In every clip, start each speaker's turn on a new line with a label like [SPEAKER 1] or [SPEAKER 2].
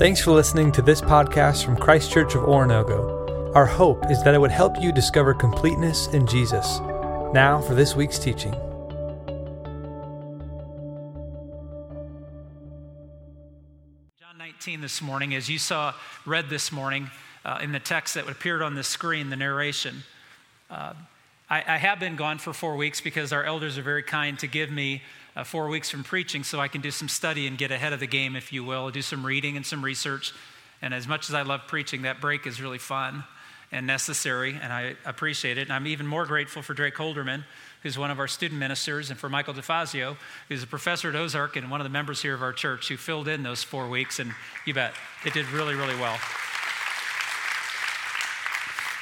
[SPEAKER 1] Thanks for listening to this podcast from Christ Church of Oronogo. Our hope is that it would help you discover completeness in Jesus. Now for this week's teaching.
[SPEAKER 2] John 19 this morning, as you saw read this morning uh, in the text that appeared on the screen, the narration. Uh, I, I, have been gone for four weeks because our elders are very kind to give me uh, four weeks from preaching so I can do some study and get ahead of the game, if you will, do some reading and some research. And as much as I love preaching, that break is really fun and necessary, and I appreciate it. And I'm even more grateful for Drake Holderman, who's one of our student ministers, and for Michael DeFazio, who's a professor at Ozark and one of the members here of our church who filled in those four weeks. And you bet, they did really, really well.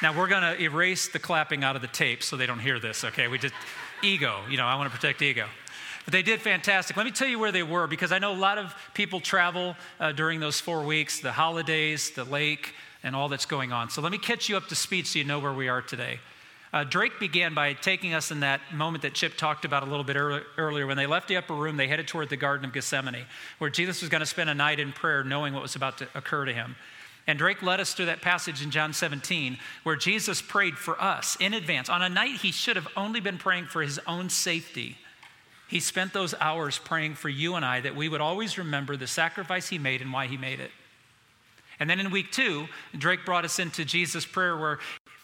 [SPEAKER 2] Now we're going to erase the clapping out of the tape so they don't hear this, okay? We just, ego, you know, I want to protect ego. But they did fantastic. Let me tell you where they were because I know a lot of people travel uh, during those four weeks the holidays, the lake, and all that's going on. So let me catch you up to speed so you know where we are today. Uh, Drake began by taking us in that moment that Chip talked about a little bit early, earlier. When they left the upper room, they headed toward the Garden of Gethsemane, where Jesus was going to spend a night in prayer knowing what was about to occur to him. And Drake led us through that passage in John 17 where Jesus prayed for us in advance. On a night he should have only been praying for his own safety, he spent those hours praying for you and I that we would always remember the sacrifice he made and why he made it. And then in week two, Drake brought us into Jesus' prayer where,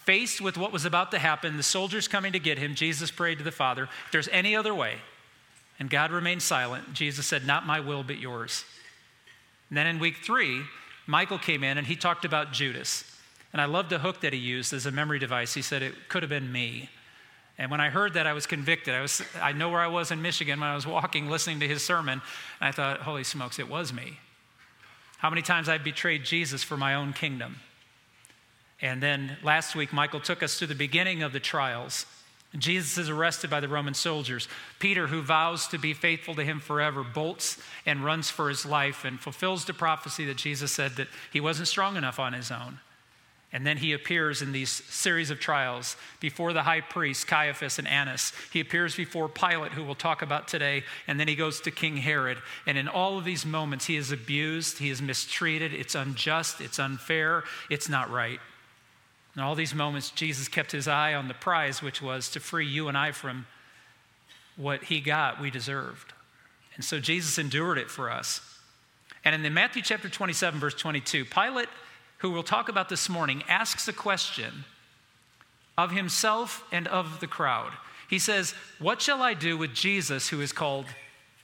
[SPEAKER 2] faced with what was about to happen, the soldiers coming to get him, Jesus prayed to the Father, if there's any other way, and God remained silent, Jesus said, Not my will, but yours. And then in week three, Michael came in and he talked about Judas. And I loved the hook that he used as a memory device. He said, It could have been me. And when I heard that, I was convicted. I, was, I know where I was in Michigan when I was walking, listening to his sermon. And I thought, Holy smokes, it was me. How many times I've betrayed Jesus for my own kingdom. And then last week, Michael took us to the beginning of the trials. Jesus is arrested by the Roman soldiers. Peter, who vows to be faithful to him forever, bolts and runs for his life and fulfills the prophecy that Jesus said that he wasn't strong enough on his own. And then he appears in these series of trials before the high priest, Caiaphas and Annas. He appears before Pilate, who we'll talk about today. And then he goes to King Herod. And in all of these moments, he is abused, he is mistreated. It's unjust, it's unfair, it's not right. In all these moments, Jesus kept his eye on the prize, which was to free you and I from what he got we deserved. And so Jesus endured it for us. And in the Matthew chapter 27, verse 22, Pilate, who we'll talk about this morning, asks a question of himself and of the crowd. He says, What shall I do with Jesus who is called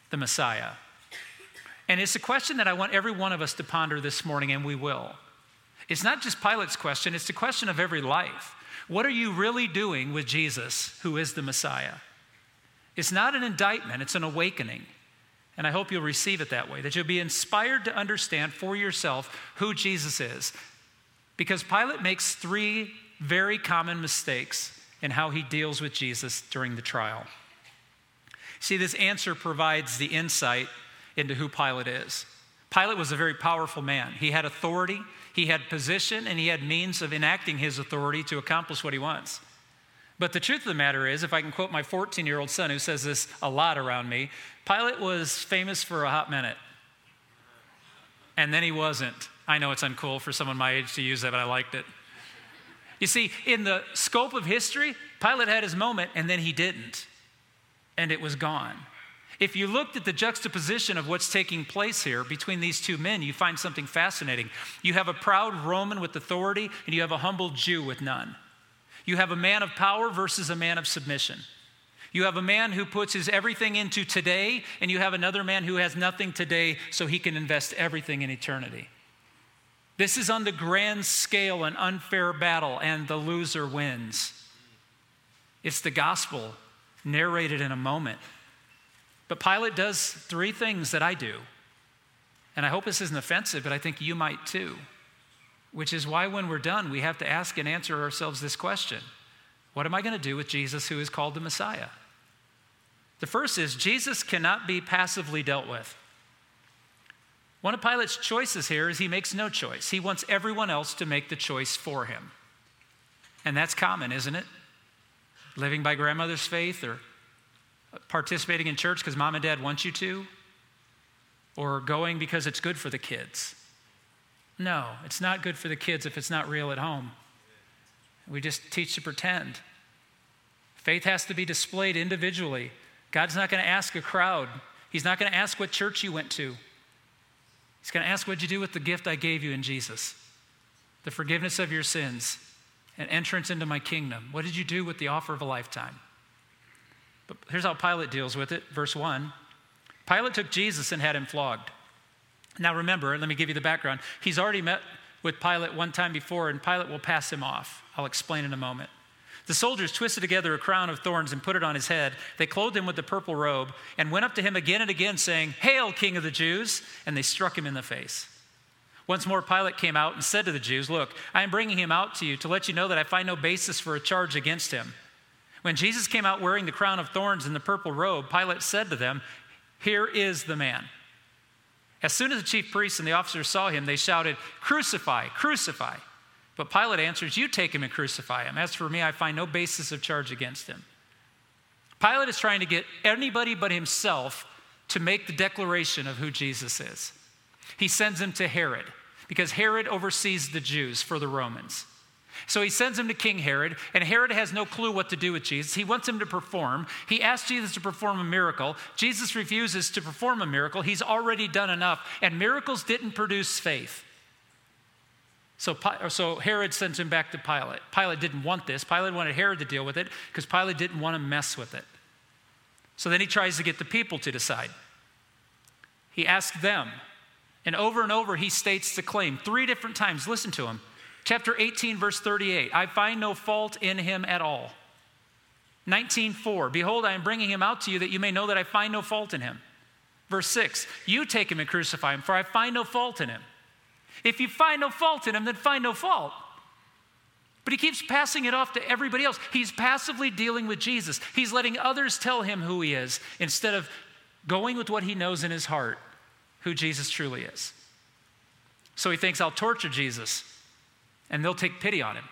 [SPEAKER 2] the Messiah? And it's a question that I want every one of us to ponder this morning, and we will. It's not just Pilate's question, it's the question of every life. What are you really doing with Jesus, who is the Messiah? It's not an indictment, it's an awakening. And I hope you'll receive it that way, that you'll be inspired to understand for yourself who Jesus is. Because Pilate makes three very common mistakes in how he deals with Jesus during the trial. See, this answer provides the insight into who Pilate is. Pilate was a very powerful man. He had authority, he had position, and he had means of enacting his authority to accomplish what he wants. But the truth of the matter is, if I can quote my 14 year old son who says this a lot around me, Pilate was famous for a hot minute. And then he wasn't. I know it's uncool for someone my age to use that, but I liked it. You see, in the scope of history, Pilate had his moment and then he didn't. And it was gone. If you looked at the juxtaposition of what's taking place here between these two men, you find something fascinating. You have a proud Roman with authority, and you have a humble Jew with none. You have a man of power versus a man of submission. You have a man who puts his everything into today, and you have another man who has nothing today so he can invest everything in eternity. This is on the grand scale an unfair battle, and the loser wins. It's the gospel narrated in a moment. But Pilate does three things that I do. And I hope this isn't offensive, but I think you might too. Which is why, when we're done, we have to ask and answer ourselves this question What am I going to do with Jesus who is called the Messiah? The first is Jesus cannot be passively dealt with. One of Pilate's choices here is he makes no choice. He wants everyone else to make the choice for him. And that's common, isn't it? Living by grandmother's faith or participating in church because mom and dad want you to, or going because it's good for the kids. No, it's not good for the kids if it's not real at home. We just teach to pretend. Faith has to be displayed individually. God's not going to ask a crowd, He's not going to ask what church you went to. He's going to ask what did you do with the gift I gave you in Jesus the forgiveness of your sins and entrance into my kingdom. What did you do with the offer of a lifetime? But here's how Pilate deals with it. Verse 1 Pilate took Jesus and had him flogged. Now remember, let me give you the background. He's already met with Pilate one time before, and Pilate will pass him off. I'll explain in a moment. The soldiers twisted together a crown of thorns and put it on his head. They clothed him with the purple robe and went up to him again and again, saying, Hail, King of the Jews! And they struck him in the face. Once more, Pilate came out and said to the Jews, Look, I am bringing him out to you to let you know that I find no basis for a charge against him. When Jesus came out wearing the crown of thorns and the purple robe, Pilate said to them, Here is the man. As soon as the chief priests and the officers saw him, they shouted, Crucify, crucify. But Pilate answers, You take him and crucify him. As for me, I find no basis of charge against him. Pilate is trying to get anybody but himself to make the declaration of who Jesus is. He sends him to Herod because Herod oversees the Jews for the Romans. So he sends him to King Herod, and Herod has no clue what to do with Jesus. He wants him to perform. He asks Jesus to perform a miracle. Jesus refuses to perform a miracle. He's already done enough, and miracles didn't produce faith. So, so Herod sends him back to Pilate. Pilate didn't want this. Pilate wanted Herod to deal with it because Pilate didn't want to mess with it. So then he tries to get the people to decide. He asks them, and over and over, he states the claim three different times. Listen to him. Chapter 18, verse 38 I find no fault in him at all. 19:4 Behold, I am bringing him out to you that you may know that I find no fault in him. Verse 6 You take him and crucify him, for I find no fault in him. If you find no fault in him, then find no fault. But he keeps passing it off to everybody else. He's passively dealing with Jesus. He's letting others tell him who he is instead of going with what he knows in his heart who Jesus truly is. So he thinks, I'll torture Jesus and they'll take pity on him.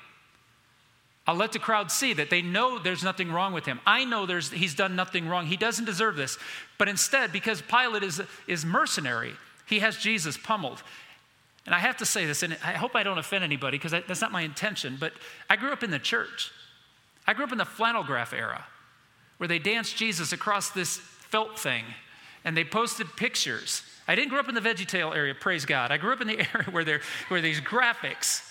[SPEAKER 2] I'll let the crowd see that they know there's nothing wrong with him. I know there's, he's done nothing wrong. He doesn't deserve this. But instead, because Pilate is, is mercenary, he has Jesus pummeled. And I have to say this, and I hope I don't offend anybody because that's not my intention, but I grew up in the church. I grew up in the flannel graph era where they danced Jesus across this felt thing and they posted pictures I didn't grow up in the VeggieTale area, praise God. I grew up in the area where there were these graphics.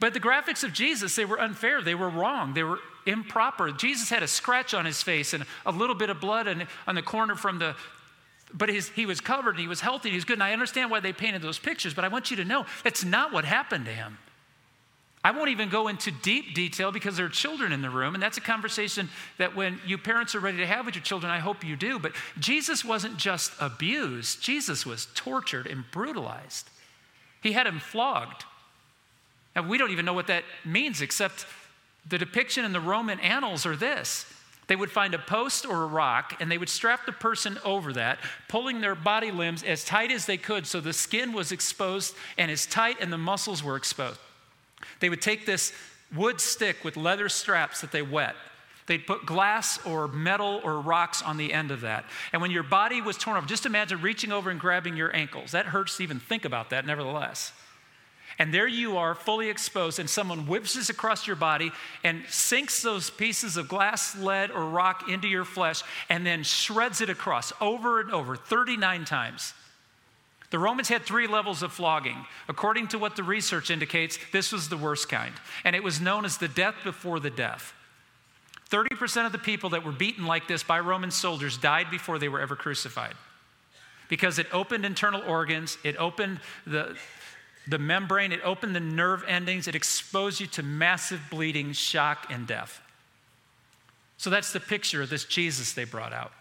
[SPEAKER 2] But the graphics of Jesus, they were unfair. They were wrong. They were improper. Jesus had a scratch on his face and a little bit of blood on the corner from the, but his, he was covered and he was healthy and he was good. And I understand why they painted those pictures, but I want you to know that's not what happened to him. I won't even go into deep detail because there are children in the room, and that's a conversation that when you parents are ready to have with your children, I hope you do. But Jesus wasn't just abused, Jesus was tortured and brutalized. He had him flogged. Now, we don't even know what that means, except the depiction in the Roman annals are this. They would find a post or a rock, and they would strap the person over that, pulling their body limbs as tight as they could so the skin was exposed and as tight and the muscles were exposed. They would take this wood stick with leather straps that they wet. They'd put glass or metal or rocks on the end of that. And when your body was torn off, just imagine reaching over and grabbing your ankles. That hurts to even think about that, nevertheless. And there you are, fully exposed, and someone whips this across your body and sinks those pieces of glass, lead, or rock into your flesh and then shreds it across over and over 39 times. The Romans had three levels of flogging. According to what the research indicates, this was the worst kind, and it was known as the death before the death. 30% of the people that were beaten like this by Roman soldiers died before they were ever crucified because it opened internal organs, it opened the, the membrane, it opened the nerve endings, it exposed you to massive bleeding, shock, and death. So that's the picture of this Jesus they brought out.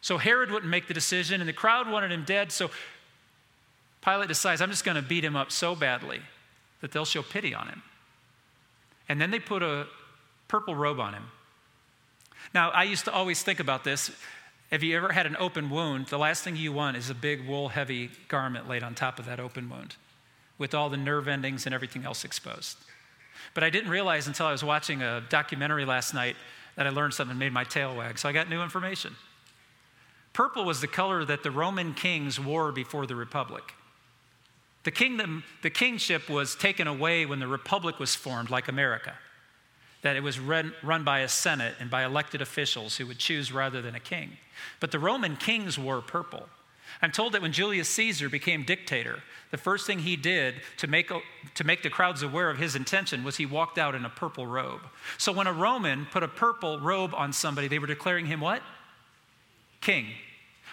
[SPEAKER 2] So Herod wouldn't make the decision, and the crowd wanted him dead. So Pilate decides, I'm just going to beat him up so badly that they'll show pity on him. And then they put a purple robe on him. Now, I used to always think about this. Have you ever had an open wound? The last thing you want is a big wool heavy garment laid on top of that open wound with all the nerve endings and everything else exposed. But I didn't realize until I was watching a documentary last night that I learned something made my tail wag. So I got new information. Purple was the color that the Roman kings wore before the Republic. The kingdom, the kingship was taken away when the republic was formed, like America. That it was run, run by a senate and by elected officials who would choose rather than a king. But the Roman kings wore purple. I'm told that when Julius Caesar became dictator, the first thing he did to make, to make the crowds aware of his intention was he walked out in a purple robe. So when a Roman put a purple robe on somebody, they were declaring him what? King.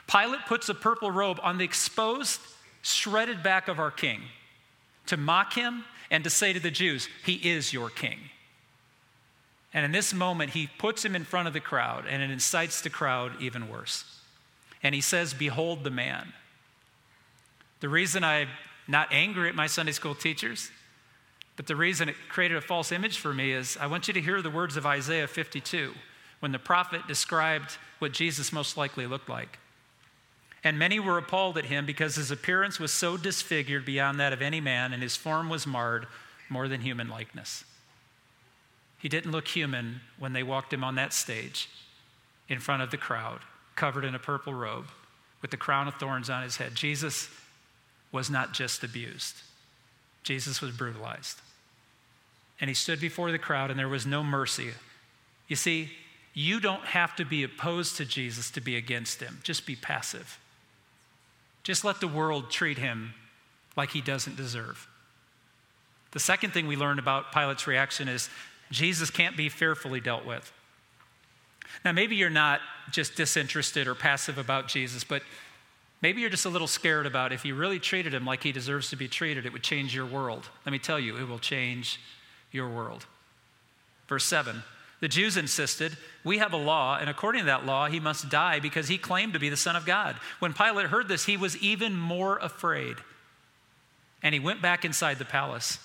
[SPEAKER 2] Pilate puts a purple robe on the exposed shredded back of our king to mock him and to say to the Jews, He is your king. And in this moment, he puts him in front of the crowd, and it incites the crowd even worse. And he says, Behold the man. The reason I'm not angry at my Sunday school teachers, but the reason it created a false image for me is I want you to hear the words of Isaiah 52 when the prophet described what Jesus most likely looked like. And many were appalled at him because his appearance was so disfigured beyond that of any man, and his form was marred more than human likeness. He didn't look human when they walked him on that stage in front of the crowd, covered in a purple robe with the crown of thorns on his head. Jesus was not just abused, Jesus was brutalized. And he stood before the crowd, and there was no mercy. You see, you don't have to be opposed to Jesus to be against him, just be passive. Just let the world treat him like he doesn't deserve. The second thing we learned about Pilate's reaction is Jesus can't be fearfully dealt with. Now, maybe you're not just disinterested or passive about Jesus, but maybe you're just a little scared about if you really treated him like he deserves to be treated, it would change your world. Let me tell you, it will change your world. Verse 7 the Jews insisted, We have a law, and according to that law, he must die because he claimed to be the Son of God. When Pilate heard this, he was even more afraid. And he went back inside the palace.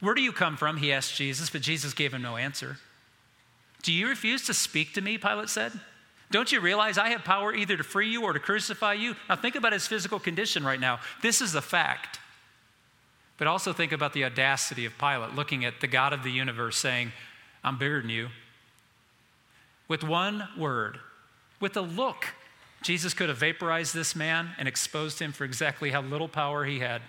[SPEAKER 2] Where do you come from? He asked Jesus, but Jesus gave him no answer. Do you refuse to speak to me? Pilate said. Don't you realize I have power either to free you or to crucify you? Now, think about his physical condition right now. This is a fact. But also think about the audacity of Pilate looking at the God of the universe saying, I'm bigger than you. With one word, with a look, Jesus could have vaporized this man and exposed him for exactly how little power he had.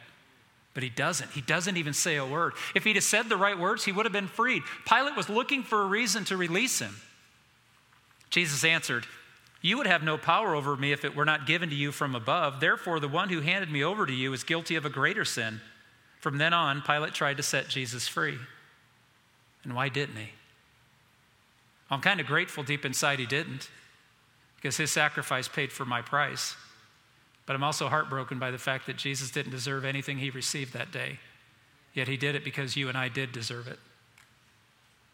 [SPEAKER 2] But he doesn't. He doesn't even say a word. If he'd have said the right words, he would have been freed. Pilate was looking for a reason to release him. Jesus answered, You would have no power over me if it were not given to you from above. Therefore, the one who handed me over to you is guilty of a greater sin. From then on, Pilate tried to set Jesus free. And why didn't he? I'm kind of grateful deep inside he didn't, because his sacrifice paid for my price. But I'm also heartbroken by the fact that Jesus didn't deserve anything he received that day. Yet he did it because you and I did deserve it.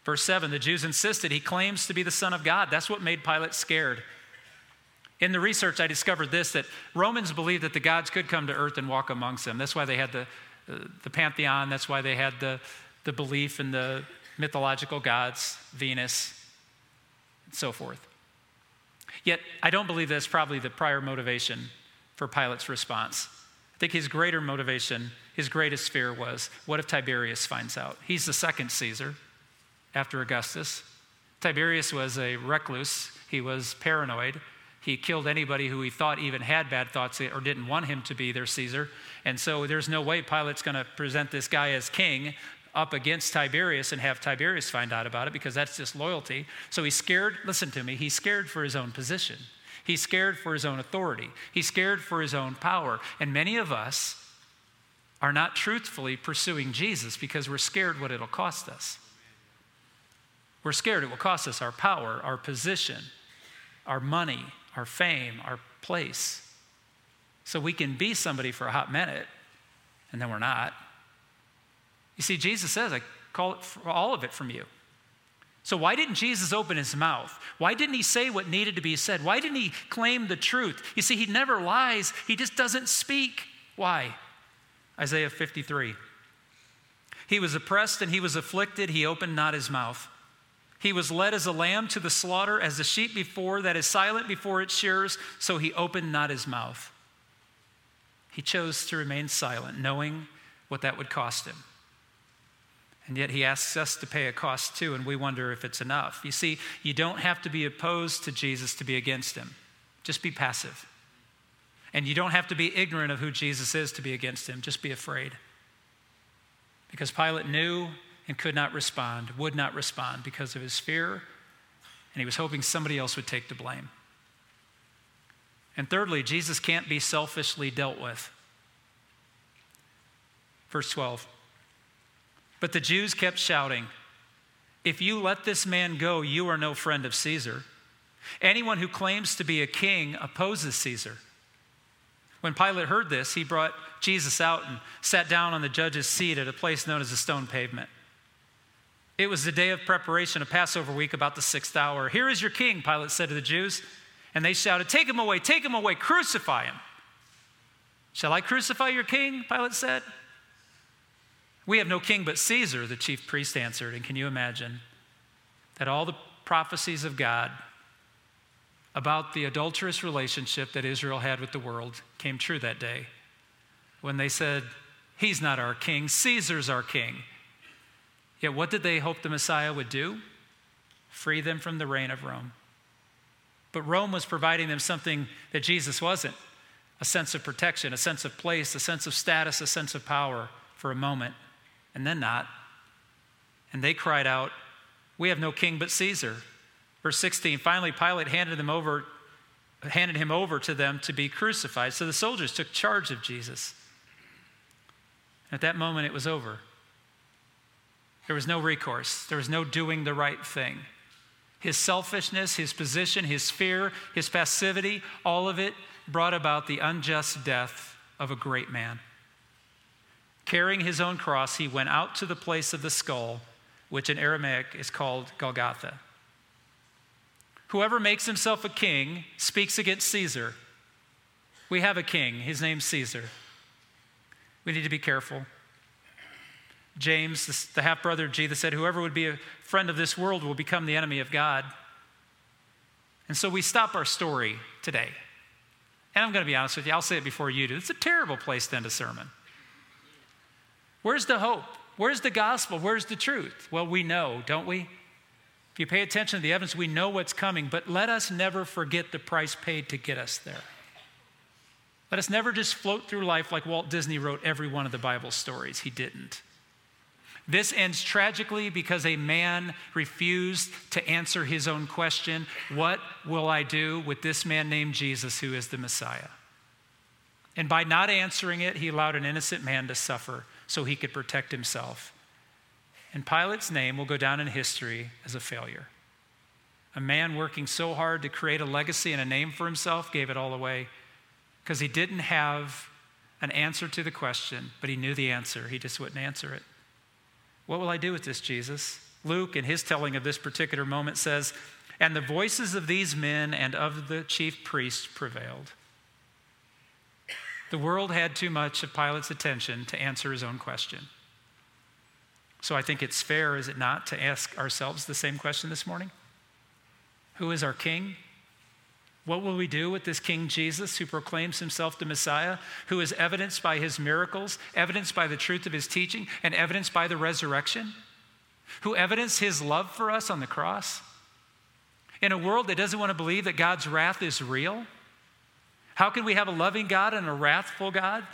[SPEAKER 2] Verse 7 the Jews insisted he claims to be the Son of God. That's what made Pilate scared. In the research, I discovered this that Romans believed that the gods could come to earth and walk amongst them. That's why they had the, uh, the pantheon, that's why they had the, the belief in the mythological gods, Venus, and so forth. Yet, I don't believe that's probably the prior motivation for Pilate's response. I think his greater motivation, his greatest fear was what if Tiberius finds out? He's the second Caesar after Augustus. Tiberius was a recluse, he was paranoid. He killed anybody who he thought even had bad thoughts or didn't want him to be their Caesar. And so there's no way Pilate's going to present this guy as king up against Tiberius and have Tiberius find out about it because that's disloyalty. So he's scared, listen to me, he's scared for his own position. He's scared for his own authority. He's scared for his own power. And many of us are not truthfully pursuing Jesus because we're scared what it'll cost us. We're scared it will cost us our power, our position, our money, our fame, our place. So we can be somebody for a hot minute and then we're not. You see, Jesus says, I call it all of it from you. So, why didn't Jesus open his mouth? Why didn't he say what needed to be said? Why didn't he claim the truth? You see, he never lies, he just doesn't speak. Why? Isaiah 53. He was oppressed and he was afflicted, he opened not his mouth. He was led as a lamb to the slaughter, as a sheep before that is silent before its shearers, so he opened not his mouth. He chose to remain silent, knowing what that would cost him. And yet he asks us to pay a cost too, and we wonder if it's enough. You see, you don't have to be opposed to Jesus to be against him, just be passive. And you don't have to be ignorant of who Jesus is to be against him, just be afraid. Because Pilate knew and could not respond, would not respond because of his fear, and he was hoping somebody else would take the blame. And thirdly, Jesus can't be selfishly dealt with. Verse 12. But the Jews kept shouting, If you let this man go, you are no friend of Caesar. Anyone who claims to be a king opposes Caesar. When Pilate heard this, he brought Jesus out and sat down on the judge's seat at a place known as the stone pavement. It was the day of preparation of Passover week, about the sixth hour. Here is your king, Pilate said to the Jews. And they shouted, Take him away, take him away, crucify him. Shall I crucify your king? Pilate said. We have no king but Caesar, the chief priest answered. And can you imagine that all the prophecies of God about the adulterous relationship that Israel had with the world came true that day when they said, He's not our king, Caesar's our king. Yet what did they hope the Messiah would do? Free them from the reign of Rome. But Rome was providing them something that Jesus wasn't a sense of protection, a sense of place, a sense of status, a sense of power for a moment, and then not. And they cried out, We have no king but Caesar. Verse 16, finally, Pilate handed, them over, handed him over to them to be crucified. So the soldiers took charge of Jesus. At that moment, it was over. There was no recourse, there was no doing the right thing. His selfishness, his position, his fear, his passivity, all of it brought about the unjust death of a great man. Carrying his own cross, he went out to the place of the skull, which in Aramaic is called Golgotha. Whoever makes himself a king speaks against Caesar. We have a king, his name's Caesar. We need to be careful. James, the half brother of Jesus, said, Whoever would be a friend of this world will become the enemy of God. And so we stop our story today. And I'm going to be honest with you, I'll say it before you do. It's a terrible place to end a sermon. Where's the hope? Where's the gospel? Where's the truth? Well, we know, don't we? If you pay attention to the evidence, we know what's coming, but let us never forget the price paid to get us there. Let us never just float through life like Walt Disney wrote every one of the Bible stories. He didn't. This ends tragically because a man refused to answer his own question What will I do with this man named Jesus who is the Messiah? And by not answering it, he allowed an innocent man to suffer so he could protect himself. And Pilate's name will go down in history as a failure. A man working so hard to create a legacy and a name for himself gave it all away because he didn't have an answer to the question, but he knew the answer. He just wouldn't answer it. What will I do with this, Jesus? Luke, in his telling of this particular moment, says, And the voices of these men and of the chief priests prevailed. The world had too much of Pilate's attention to answer his own question. So I think it's fair, is it not, to ask ourselves the same question this morning? Who is our king? What will we do with this King Jesus who proclaims himself the Messiah, who is evidenced by his miracles, evidenced by the truth of his teaching, and evidenced by the resurrection? Who evidenced his love for us on the cross? In a world that doesn't want to believe that God's wrath is real, how can we have a loving God and a wrathful God?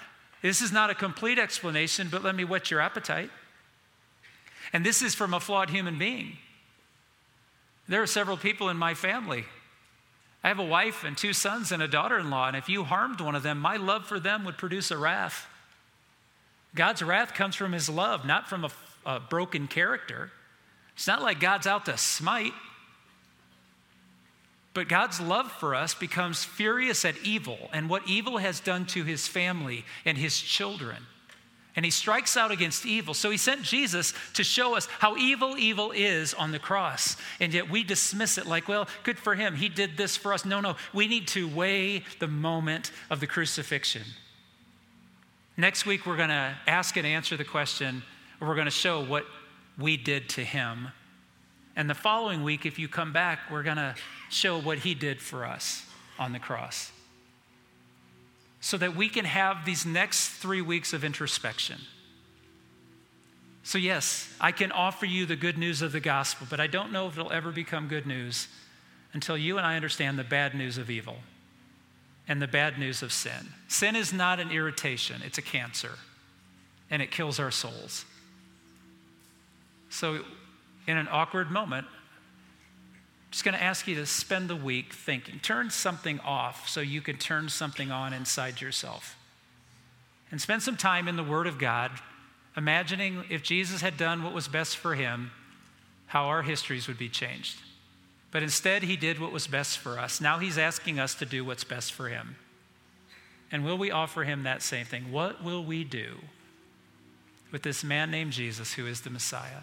[SPEAKER 2] This is not a complete explanation, but let me whet your appetite. And this is from a flawed human being. There are several people in my family. I have a wife and two sons and a daughter in law, and if you harmed one of them, my love for them would produce a wrath. God's wrath comes from his love, not from a, a broken character. It's not like God's out to smite. But God's love for us becomes furious at evil and what evil has done to his family and his children and he strikes out against evil. So he sent Jesus to show us how evil evil is on the cross. And yet we dismiss it like, well, good for him. He did this for us. No, no. We need to weigh the moment of the crucifixion. Next week, we're going to ask and answer the question, or we're going to show what we did to him. And the following week, if you come back, we're going to show what he did for us on the cross so that we can have these next three weeks of introspection. So, yes, I can offer you the good news of the gospel, but I don't know if it'll ever become good news until you and I understand the bad news of evil. and the bad news of sin. Sin is not an irritation, it's a cancer, and it kills our souls. So, in an awkward moment, I'm just going to ask you to spend the week thinking. Turn something off so you can turn something on inside yourself. And spend some time in the Word of God, imagining if Jesus had done what was best for him, how our histories would be changed. But instead, he did what was best for us. Now he's asking us to do what's best for him. And will we offer him that same thing? What will we do with this man named Jesus who is the Messiah?